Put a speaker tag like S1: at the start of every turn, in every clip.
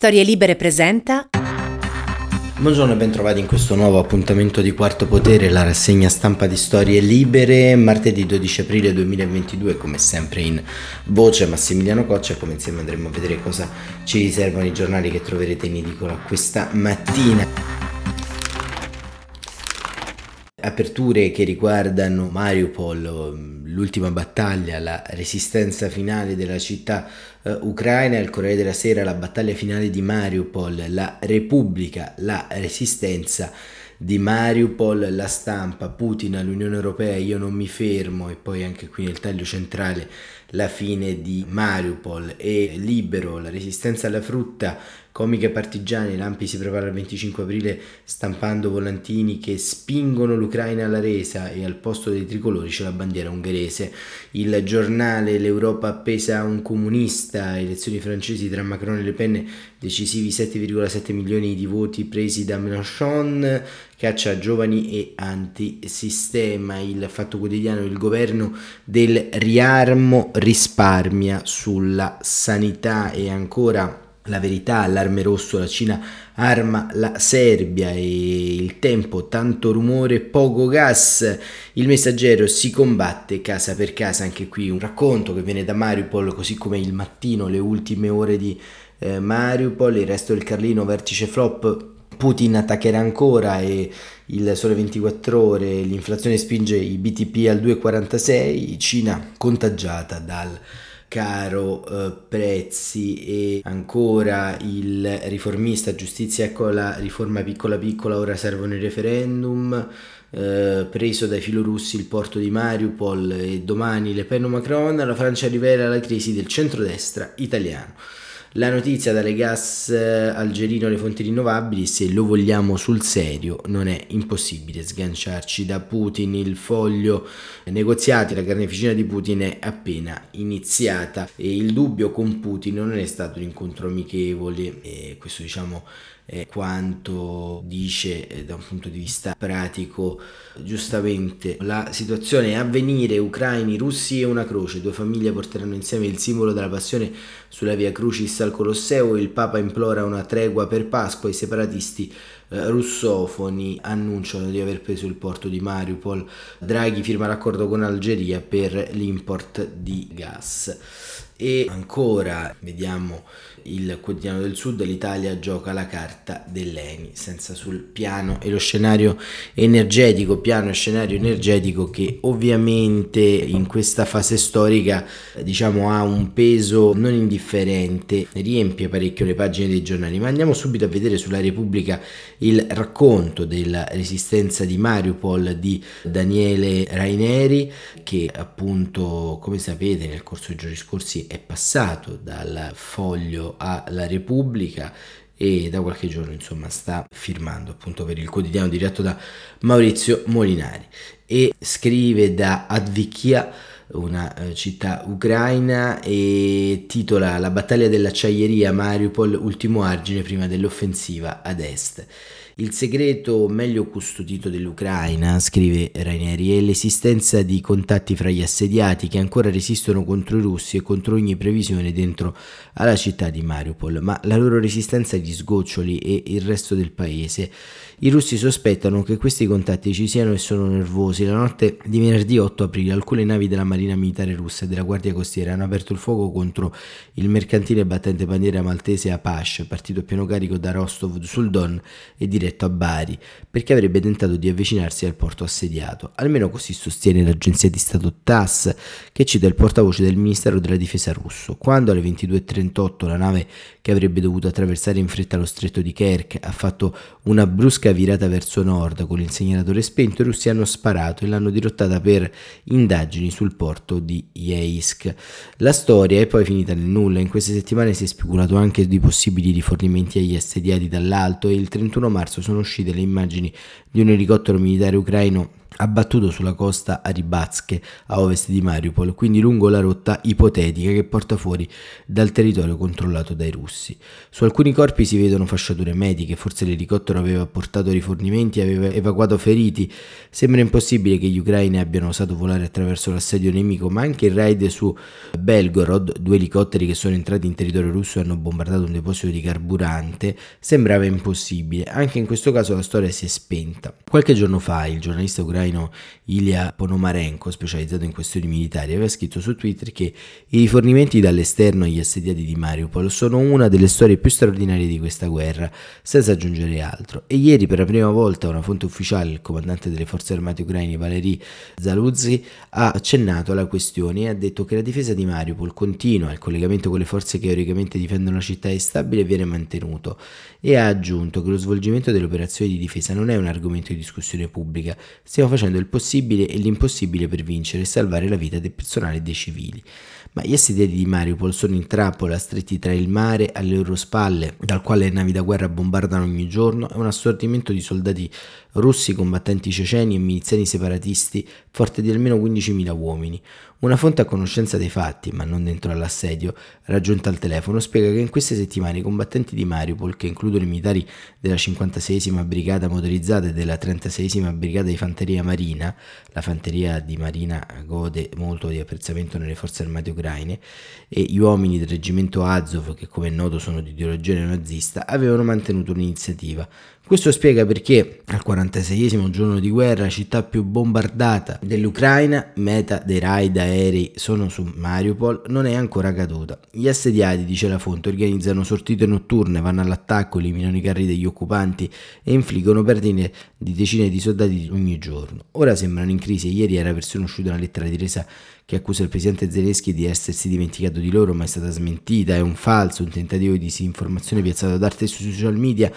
S1: Storie Libere presenta.
S2: Buongiorno e bentrovati in questo nuovo appuntamento di Quarto Potere, la rassegna stampa di Storie Libere, martedì 12 aprile 2022, come sempre in voce Massimiliano Coccia, come insieme andremo a vedere cosa ci riservano i giornali che troverete in edicola questa mattina aperture che riguardano Mariupol, l'ultima battaglia, la resistenza finale della città uh, ucraina, il Corriere della Sera, la battaglia finale di Mariupol, la Repubblica, la resistenza di Mariupol, la stampa, Putin all'Unione Europea, io non mi fermo e poi anche qui nel taglio centrale la fine di Mariupol e Libero, la resistenza alla frutta, comiche partigiane, Lampi si prepara il 25 aprile stampando volantini che spingono l'Ucraina alla resa e al posto dei tricolori c'è la bandiera ungherese. Il giornale L'Europa appesa a un comunista, elezioni francesi tra Macron e Le Pen, decisivi 7,7 milioni di voti presi da Mélenchon, caccia giovani e antisistema. Il fatto quotidiano, il governo del riarmo risparmia sulla sanità e ancora la verità, allarme rosso, la Cina arma la Serbia e il tempo, tanto rumore, poco gas, il messaggero si combatte casa per casa, anche qui un racconto che viene da Mariupol, così come il mattino, le ultime ore di eh, Mariupol, il resto del Carlino, vertice flop, Putin attaccherà ancora e il sole 24 ore, l'inflazione spinge i BTP al 2,46, Cina contagiata dal caro eh, prezzi e ancora il riformista giustizia ecco la riforma piccola piccola ora servono il referendum eh, preso dai filorussi il porto di Mariupol e domani Le Pen o Macron la Francia rivela la crisi del centrodestra italiano la notizia dalle gas eh, algerino alle fonti rinnovabili, se lo vogliamo sul serio, non è impossibile sganciarci da Putin. Il foglio negoziati, la carneficina di Putin è appena iniziata e il dubbio con Putin non è stato un incontro amichevole, e questo diciamo è quanto dice eh, da un punto di vista pratico giustamente. La situazione è a venire ucraini, russi e una croce. Due famiglie porteranno insieme il simbolo della passione sulla via Crucis al Colosseo. Il Papa implora una tregua per Pasqua. I separatisti eh, russofoni annunciano di aver preso il porto di Mariupol. Draghi firma l'accordo con Algeria per l'import di gas. E ancora vediamo il quotidiano del sud l'Italia gioca la carta dell'ENI senza sul piano e lo scenario energetico piano e scenario energetico che ovviamente in questa fase storica diciamo ha un peso non indifferente riempie parecchio le pagine dei giornali. Ma andiamo subito a vedere sulla Repubblica il racconto della resistenza di Mariupol di Daniele Raineri che appunto come sapete nel corso dei giorni scorsi è passato dal foglio alla Repubblica e da qualche giorno insomma sta firmando appunto per il quotidiano diretto da Maurizio Molinari e scrive da Advikia una eh, città ucraina e titola La battaglia dell'acciaieria Mariupol ultimo argine prima dell'offensiva ad est. Il segreto meglio custodito dell'Ucraina, scrive Rainieri, è l'esistenza di contatti fra gli assediati che ancora resistono contro i russi e contro ogni previsione dentro alla città di Mariupol, ma la loro resistenza agli sgoccioli e il resto del paese. I russi sospettano che questi contatti ci siano e sono nervosi. La notte di venerdì 8 aprile alcune navi della Marina Militare russa e della Guardia Costiera hanno aperto il fuoco contro il mercantile battente bandiera maltese Apache, partito pieno carico da Rostov sul Don e diretto a Bari, perché avrebbe tentato di avvicinarsi al porto assediato. Almeno così sostiene l'agenzia di Stato TASS, che cita il portavoce del Ministero della Difesa russo. Quando alle 22.38 la nave che avrebbe dovuto attraversare in fretta lo stretto di Kerch ha fatto una brusca virata verso nord con il segnalatore spento, i russi hanno sparato e l'hanno dirottata per indagini sul porto di Yeisk. La storia è poi finita nel nulla, in queste settimane si è speculato anche di possibili rifornimenti agli assediati dall'alto e il 31 marzo marzo sono uscite le immagini di un elicottero militare ucraino abbattuto sulla costa a Ribatske, a ovest di Mariupol, quindi lungo la rotta ipotetica che porta fuori dal territorio controllato dai russi. Su alcuni corpi si vedono fasciature mediche, forse l'elicottero aveva portato rifornimenti e aveva evacuato feriti. Sembra impossibile che gli ucraini abbiano osato volare attraverso l'assedio nemico, ma anche il raid su Belgorod, due elicotteri che sono entrati in territorio russo e hanno bombardato un deposito di carburante, sembrava impossibile. Anche in questo caso la storia si è spenta. Qualche giorno fa il giornalista ucraino ucraino Ilya Ponomarenko, specializzato in questioni militari, aveva scritto su Twitter che i rifornimenti dall'esterno agli assediati di Mariupol sono una delle storie più straordinarie di questa guerra, senza aggiungere altro. E ieri per la prima volta una fonte ufficiale, il comandante delle forze armate ucraine Valery Zaluzzi, ha accennato alla questione e ha detto che la difesa di Mariupol continua, il collegamento con le forze che teoricamente difendono la città è stabile e viene mantenuto e ha aggiunto che lo svolgimento delle operazioni di difesa non è un argomento di discussione pubblica, stiamo facendo il possibile e l'impossibile per vincere e salvare la vita del personale e dei civili. Ma gli assediati di Mariupol sono in trappola, stretti tra il mare alle loro spalle, dal quale le navi da guerra bombardano ogni giorno, e un assortimento di soldati russi combattenti ceceni e miliziani separatisti forte di almeno 15.000 uomini. Una fonte a conoscenza dei fatti, ma non dentro all'assedio, raggiunta al telefono, spiega che in queste settimane i combattenti di Mariupol, che includono i militari della 56esima brigata motorizzata e della 36esima brigata di fanteria marina, la fanteria di marina gode molto di apprezzamento nelle forze armate ucraine, e gli uomini del reggimento Azov, che come è noto sono di ideologia neonazista, avevano mantenuto un'iniziativa questo spiega perché al 46esimo giorno di guerra, la città più bombardata dell'Ucraina, meta dei raid aerei sono su Mariupol, non è ancora caduta. Gli assediati, dice la fonte, organizzano sortite notturne, vanno all'attacco, eliminano i carri degli occupanti e infliggono perdite di decine di soldati ogni giorno. Ora sembrano in crisi ieri era persino uscita una lettera di resa che accusa il presidente Zelensky di essersi dimenticato di loro ma è stata smentita, è un falso, un tentativo di disinformazione piazzato da arte sui social media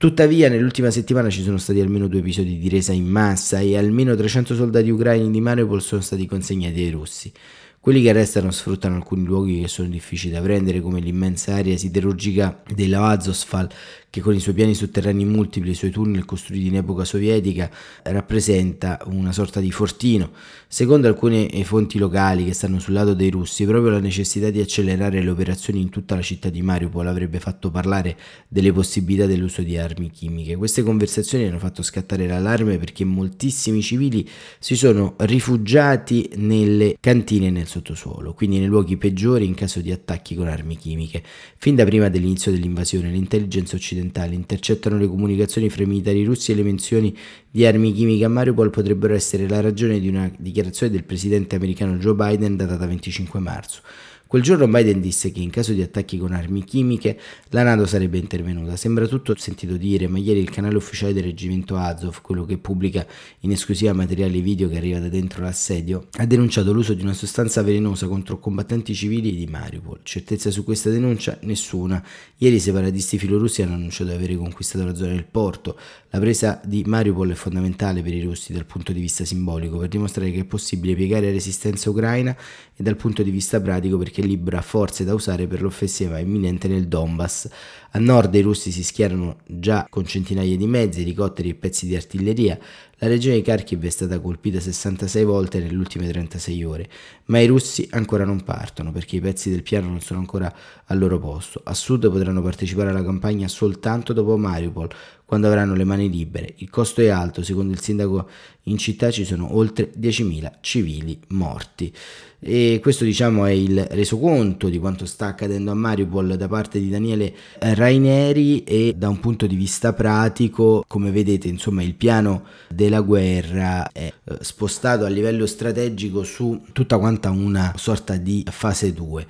S2: Tuttavia, nell'ultima settimana ci sono stati almeno due episodi di resa in massa e almeno 300 soldati ucraini di Mariupol sono stati consegnati ai russi. Quelli che restano sfruttano alcuni luoghi che sono difficili da prendere, come l'immensa area siderurgica della Azovstal, che con i suoi piani sotterranei multipli e i suoi tunnel costruiti in epoca sovietica rappresenta una sorta di fortino. Secondo alcune fonti locali che stanno sul lato dei russi, proprio la necessità di accelerare le operazioni in tutta la città di Mariupol avrebbe fatto parlare delle possibilità dell'uso di armi chimiche. Queste conversazioni hanno fatto scattare l'allarme perché moltissimi civili si sono rifugiati nelle cantine nel sottosuolo, quindi nei luoghi peggiori in caso di attacchi con armi chimiche. Fin da prima dell'inizio dell'invasione, l'intelligence occidentale occidentali intercettano le comunicazioni fra i militari russi e le menzioni di armi chimiche a Mariupol potrebbero essere la ragione di una dichiarazione del presidente americano Joe Biden datata 25 marzo. Quel giorno Biden disse che in caso di attacchi con armi chimiche la NATO sarebbe intervenuta. Sembra tutto sentito dire, ma ieri il canale ufficiale del reggimento Azov, quello che pubblica in esclusiva materiale video che arriva da dentro l'assedio, ha denunciato l'uso di una sostanza velenosa contro combattenti civili di Mariupol. Certezza su questa denuncia? Nessuna. Ieri i separatisti filorussi hanno annunciato di aver conquistato la zona del porto. La presa di Mariupol è fondamentale per i russi dal punto di vista simbolico, per dimostrare che è possibile piegare resistenza ucraina e dal punto di vista pratico perché che libera forze da usare per l'offensiva imminente nel Donbass. A nord i russi si schierano già con centinaia di mezzi, elicotteri e pezzi di artiglieria. La regione di Kharkiv è stata colpita 66 volte nelle ultime 36 ore, ma i russi ancora non partono perché i pezzi del piano non sono ancora al loro posto. A sud potranno partecipare alla campagna soltanto dopo Mariupol, quando avranno le mani libere. Il costo è alto, secondo il sindaco in città ci sono oltre 10.000 civili morti. E questo diciamo è il resoconto di quanto sta accadendo a Mariupol da parte di Daniele Raineri e da un punto di vista pratico, come vedete, insomma, il piano della guerra è eh, spostato a livello strategico su tutta quanta una sorta di fase 2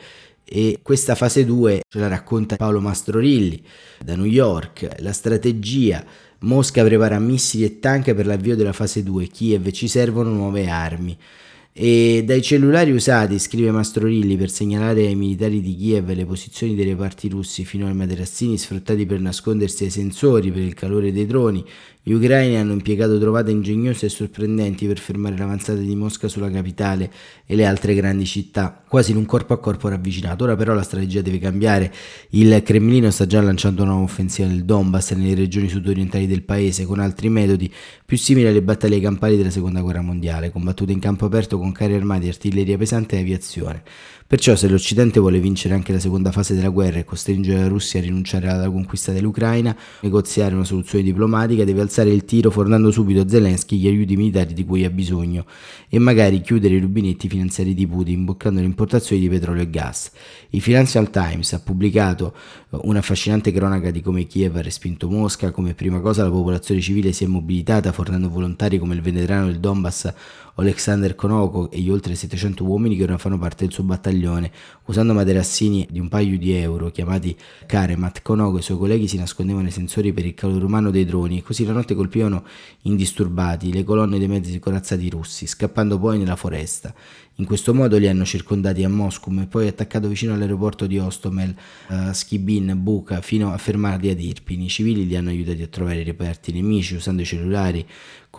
S2: e questa fase 2 ce la racconta Paolo Mastrorilli da New York, la strategia Mosca prepara missili e tank per l'avvio della fase 2, Kiev ci servono nuove armi. E dai cellulari usati, scrive Mastrorilli, per segnalare ai militari di Kiev le posizioni dei reparti russi fino ai materassini sfruttati per nascondersi ai sensori per il calore dei droni, gli ucraini hanno impiegato trovate ingegnose e sorprendenti per fermare l'avanzata di Mosca sulla capitale e le altre grandi città, quasi in un corpo a corpo ravvicinato. Ora però la strategia deve cambiare. Il Cremlino sta già lanciando una nuova offensiva nel Donbass e nelle regioni sudorientali del paese con altri metodi più simili alle battaglie campali della Seconda Guerra Mondiale, combattute in campo aperto con carri armati, artiglieria pesante e aviazione. Perciò se l'Occidente vuole vincere anche la seconda fase della guerra e costringere la Russia a rinunciare alla conquista dell'Ucraina, negoziare una soluzione diplomatica, deve alzare il tiro fornendo subito a Zelensky gli aiuti militari di cui ha bisogno e magari chiudere i rubinetti finanziari di Putin, bloccando le importazioni di petrolio e gas. Il Financial Times ha pubblicato una affascinante cronaca di come Kiev ha respinto Mosca, come prima cosa la popolazione civile si è mobilitata fornendo volontari come il veterano del Donbass Alexander Konoko e gli oltre 700 uomini che ora fanno parte del suo battaglione. Usando materassini di un paio di euro chiamati Karemat, Konoko e i suoi colleghi si nascondevano ai sensori per il calore umano dei droni e così la notte colpivano indisturbati le colonne dei mezzi corazzati russi, scappando poi nella foresta. In questo modo li hanno circondati a Moscum e poi attaccato vicino all'aeroporto di Ostomel, uh, Skibin, Buka, fino a fermarli ad Irpin. I civili li hanno aiutati a trovare i reperti nemici usando i cellulari,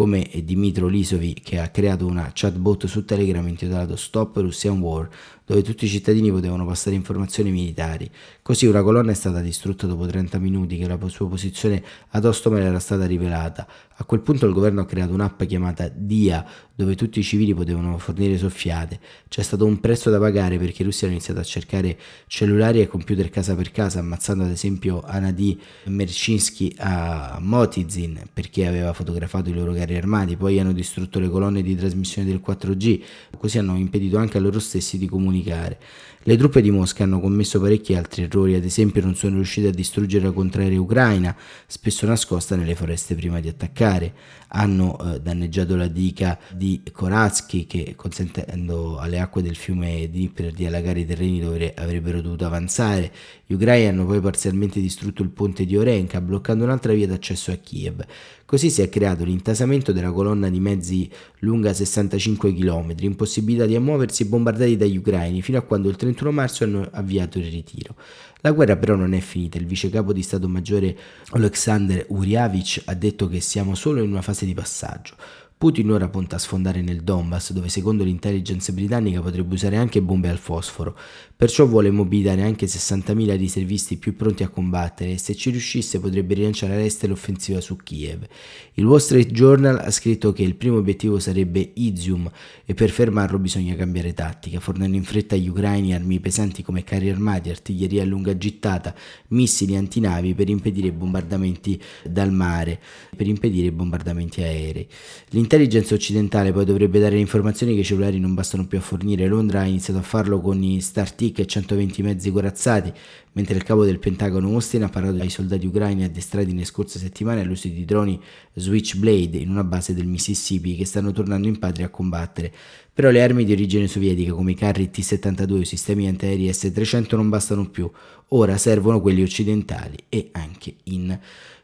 S2: come Dimitro Lisovi che ha creato una chatbot su Telegram intitolato Stop Russian War, dove tutti i cittadini potevano passare informazioni militari. Così una colonna è stata distrutta dopo 30 minuti che la sua posizione ad Ostomel era stata rivelata. A quel punto il governo ha creato un'app chiamata DIA, dove tutti i civili potevano fornire soffiate. C'è stato un prezzo da pagare perché i russi hanno iniziato a cercare cellulari e computer casa per casa, ammazzando ad esempio Anadi Merchinsky a Motizin perché aveva fotografato i loro carri armati, poi hanno distrutto le colonne di trasmissione del 4G, così hanno impedito anche a loro stessi di comunicare. Le truppe di Mosca hanno commesso parecchi altri errori, ad esempio non sono riuscite a distruggere la contraerea ucraina, spesso nascosta nelle foreste prima di attaccare, hanno eh, danneggiato la dica di Koratsky che consentendo alle acque del fiume Dnipro di allagare i terreni dove avrebbero dovuto avanzare, gli ucraini hanno poi parzialmente distrutto il ponte di Orenka bloccando un'altra via d'accesso a Kiev. Così si è creato l'intasamento della colonna di mezzi lunga 65 km, impossibilitati a muoversi e bombardati dagli ucraini fino a quando il 31 marzo hanno avviato il ritiro. La guerra però non è finita, il vice capo di Stato Maggiore Oleksandr Uriavich ha detto che siamo solo in una fase di passaggio. Putin ora punta a sfondare nel Donbass, dove secondo l'intelligence britannica potrebbe usare anche bombe al fosforo, perciò vuole mobilitare anche 60.000 riservisti più pronti a combattere e se ci riuscisse potrebbe rilanciare all'est l'offensiva su Kiev. Il Wall Street Journal ha scritto che il primo obiettivo sarebbe Izium e per fermarlo bisogna cambiare tattica, fornendo in fretta agli ucraini armi pesanti come carri armati, artiglieria a lunga gittata, missili antinavi per impedire bombardamenti dal mare, per impedire bombardamenti aerei. L'intelligence occidentale poi dovrebbe dare informazioni che i cellulari non bastano più a fornire. Londra ha iniziato a farlo con i StarTick e 120 mezzi corazzati, mentre il capo del Pentagono Austin ha parlato ai soldati ucraini addestrati nelle scorse settimane all'uso di droni Switchblade in una base del Mississippi che stanno tornando in patria a combattere. Però le armi di origine sovietica come i carri T-72 o i sistemi antiaerei S-300 non bastano più, ora servono quelli occidentali e anche in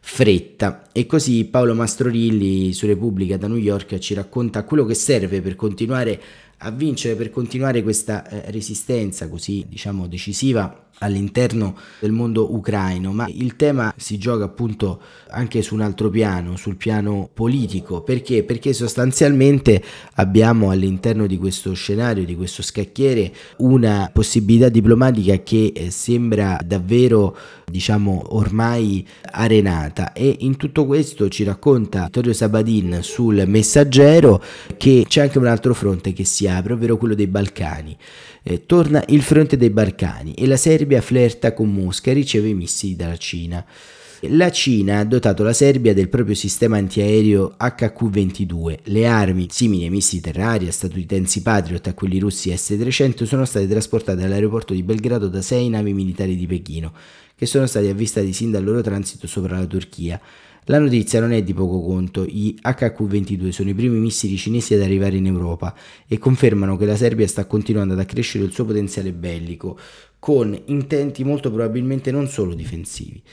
S2: fretta. E così Paolo Mastrorilli su Repubblica da New York ci racconta quello che serve per continuare a vincere, per continuare questa eh, resistenza così diciamo decisiva all'interno del mondo ucraino, ma il tema si gioca appunto anche su un altro piano, sul piano politico, perché? Perché sostanzialmente abbiamo all'interno di questo scenario, di questo scacchiere, una possibilità diplomatica che eh, sembra davvero diciamo ormai arenata. E in tutto questo ci racconta Vittorio Sabadin sul messaggero che c'è anche un altro fronte che si apre, ovvero quello dei Balcani. Eh, torna il fronte dei Balcani e la Serbia flirta con Mosca e riceve i missili dalla Cina. La Cina ha dotato la Serbia del proprio sistema antiaereo HQ-22. Le armi, simili ai missili terrari, a statunitensi Patriot a quelli russi S-300, sono state trasportate all'aeroporto di Belgrado da sei navi militari di Pechino, che sono stati avvistati sin dal loro transito sopra la Turchia. La notizia non è di poco conto, gli HQ-22 sono i primi missili cinesi ad arrivare in Europa e confermano che la Serbia sta continuando ad accrescere il suo potenziale bellico, con intenti molto probabilmente non solo difensivi.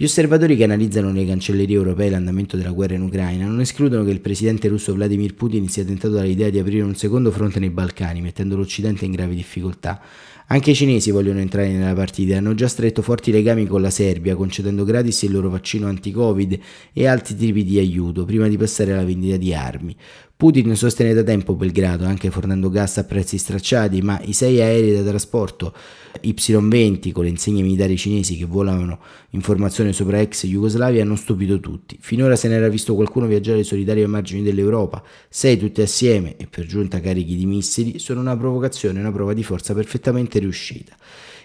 S2: Gli osservatori che analizzano le cancellerie europee l'andamento della guerra in Ucraina non escludono che il presidente russo Vladimir Putin sia tentato dall'idea di aprire un secondo fronte nei Balcani, mettendo l'Occidente in gravi difficoltà. Anche i cinesi vogliono entrare nella partita e hanno già stretto forti legami con la Serbia, concedendo gratis il loro vaccino anti-Covid e altri tipi di aiuto, prima di passare alla vendita di armi. Putin sostiene da tempo Belgrado, anche fornendo gas a prezzi stracciati, ma i sei aerei da trasporto Y-20 con le insegne militari cinesi che volavano informazioni sopra ex Jugoslavia hanno stupito tutti. Finora se n'era visto qualcuno viaggiare solitario ai margini dell'Europa. Sei tutti assieme, e per giunta carichi di missili, sono una provocazione una prova di forza perfettamente riuscita.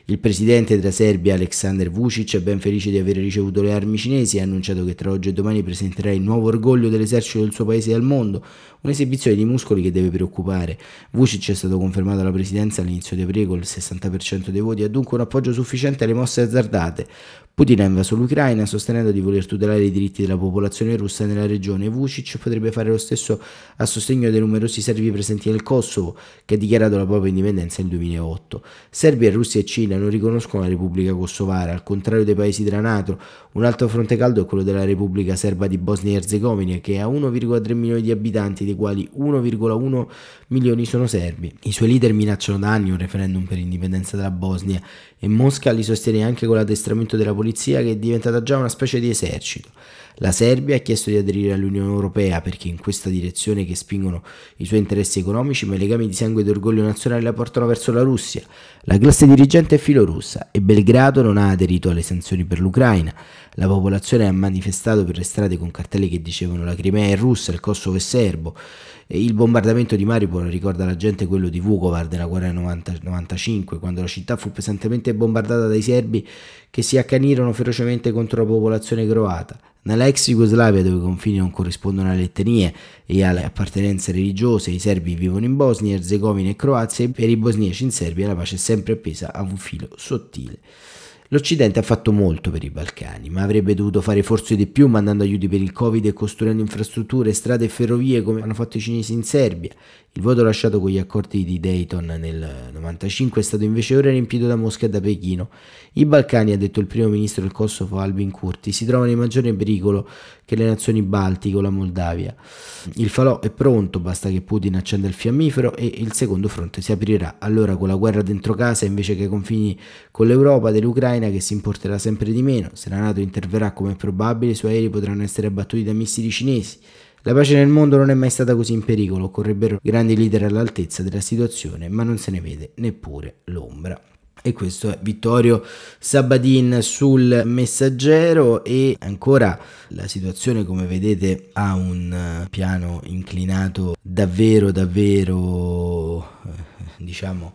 S2: Il presidente della Serbia, Aleksandar Vucic, è ben felice di aver ricevuto le armi cinesi e ha annunciato che tra oggi e domani presenterà il nuovo orgoglio dell'esercito del suo paese al mondo, un'esibizione di muscoli che deve preoccupare. Vucic è stato confermato alla presidenza all'inizio di aprile con il 60% dei voti e ha dunque un appoggio sufficiente alle mosse azzardate. Putin ha invaso l'Ucraina sostenendo di voler tutelare i diritti della popolazione russa nella regione. Vucic potrebbe fare lo stesso a sostegno dei numerosi serbi presenti nel Kosovo, che ha dichiarato la propria indipendenza nel 2008. Serbia, Russia e Cina non riconoscono la Repubblica Kosovara, al contrario dei paesi della Nato. Un altro fronte caldo è quello della Repubblica Serba di Bosnia e Erzegovina, che ha 1,3 milioni di abitanti, dei quali 1,1 milioni sono serbi. I suoi leader minacciano da anni un referendum per l'indipendenza della Bosnia e Mosca li sostiene anche con l'addestramento della polizia che è diventata già una specie di esercito. La Serbia ha chiesto di aderire all'Unione Europea perché in questa direzione che spingono i suoi interessi economici, ma i legami di sangue e di orgoglio nazionale la portano verso la Russia. La classe dirigente è filorussa e Belgrado non ha aderito alle sanzioni per l'Ucraina. La popolazione ha manifestato per le strade con cartelli che dicevano la Crimea è russa, il Kosovo è serbo. Il bombardamento di Maripol ricorda alla gente quello di Vukovar nella guerra del 90, 95, quando la città fu pesantemente bombardata dai serbi che si accanirono ferocemente contro la popolazione croata. Nella ex Jugoslavia, dove i confini non corrispondono alle etnie e alle appartenenze religiose, i serbi vivono in Bosnia, Erzegovina e Croazia, e per i bosniaci in Serbia la pace è sempre appesa a un filo sottile. L'Occidente ha fatto molto per i Balcani, ma avrebbe dovuto fare forse di più mandando aiuti per il Covid e costruendo infrastrutture, strade e ferrovie come hanno fatto i cinesi in Serbia. Il voto lasciato con gli accordi di Dayton nel 1995 è stato invece ora riempito da Mosca e da Pechino. I Balcani, ha detto il primo ministro del Kosovo Albin Kurti, si trovano in maggiore pericolo che le nazioni baltiche o la Moldavia. Il falò è pronto, basta che Putin accenda il fiammifero e il secondo fronte si aprirà. Allora con la guerra dentro casa invece che ai confini con l'Europa dell'Ucraina che si importerà sempre di meno, se la Nato interverrà come è probabile i suoi aerei potranno essere abbattuti da missili cinesi. La pace nel mondo non è mai stata così in pericolo, occorrebbero grandi leader all'altezza della situazione, ma non se ne vede neppure l'ombra. E questo è Vittorio Sabadin sul messaggero e ancora la situazione come vedete ha un piano inclinato davvero davvero eh, diciamo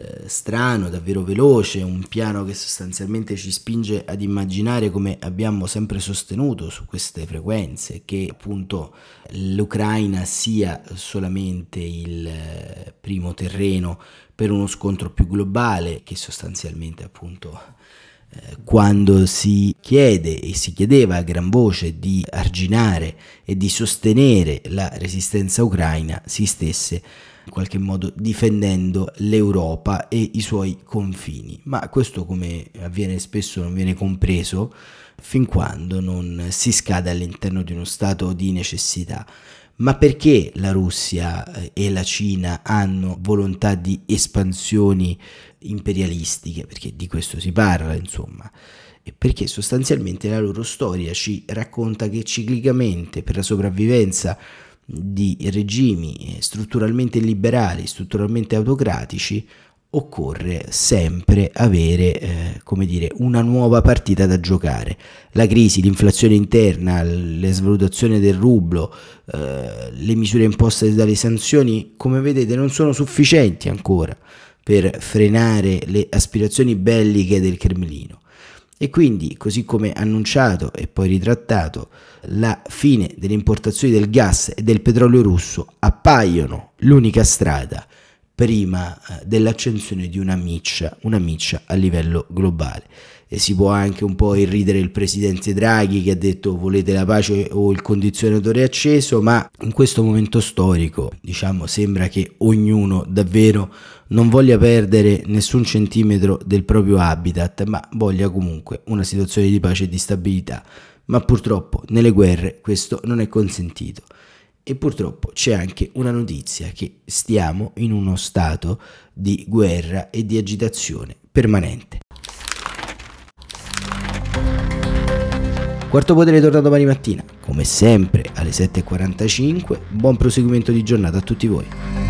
S2: eh, strano, davvero veloce, un piano che sostanzialmente ci spinge ad immaginare come abbiamo sempre sostenuto su queste frequenze che appunto l'Ucraina sia solamente il eh, primo terreno per uno scontro più globale che sostanzialmente appunto eh, quando si chiede e si chiedeva a gran voce di arginare e di sostenere la resistenza ucraina si stesse in qualche modo difendendo l'Europa e i suoi confini. Ma questo, come avviene spesso, non viene compreso fin quando non si scade all'interno di uno stato di necessità. Ma perché la Russia eh, e la Cina hanno volontà di espansioni imperialistiche? Perché di questo si parla, insomma perché sostanzialmente la loro storia ci racconta che ciclicamente per la sopravvivenza di regimi strutturalmente liberali, strutturalmente autocratici, occorre sempre avere, eh, come dire, una nuova partita da giocare. La crisi, l'inflazione interna, le svalutazioni del rublo, eh, le misure imposte dalle sanzioni, come vedete, non sono sufficienti ancora per frenare le aspirazioni belliche del Cremlino. E quindi, così come annunciato e poi ritrattato, la fine delle importazioni del gas e del petrolio russo appaiono l'unica strada prima eh, dell'accensione di una miccia, una miccia a livello globale. E si può anche un po' irridere il presidente Draghi che ha detto volete la pace o il condizionatore acceso, ma in questo momento storico, diciamo, sembra che ognuno davvero non voglia perdere nessun centimetro del proprio habitat, ma voglia comunque una situazione di pace e di stabilità. Ma purtroppo nelle guerre questo non è consentito. E purtroppo c'è anche una notizia che stiamo in uno stato di guerra e di agitazione permanente. Quarto potere torna domani mattina, come sempre alle 7.45. Buon proseguimento di giornata a tutti voi.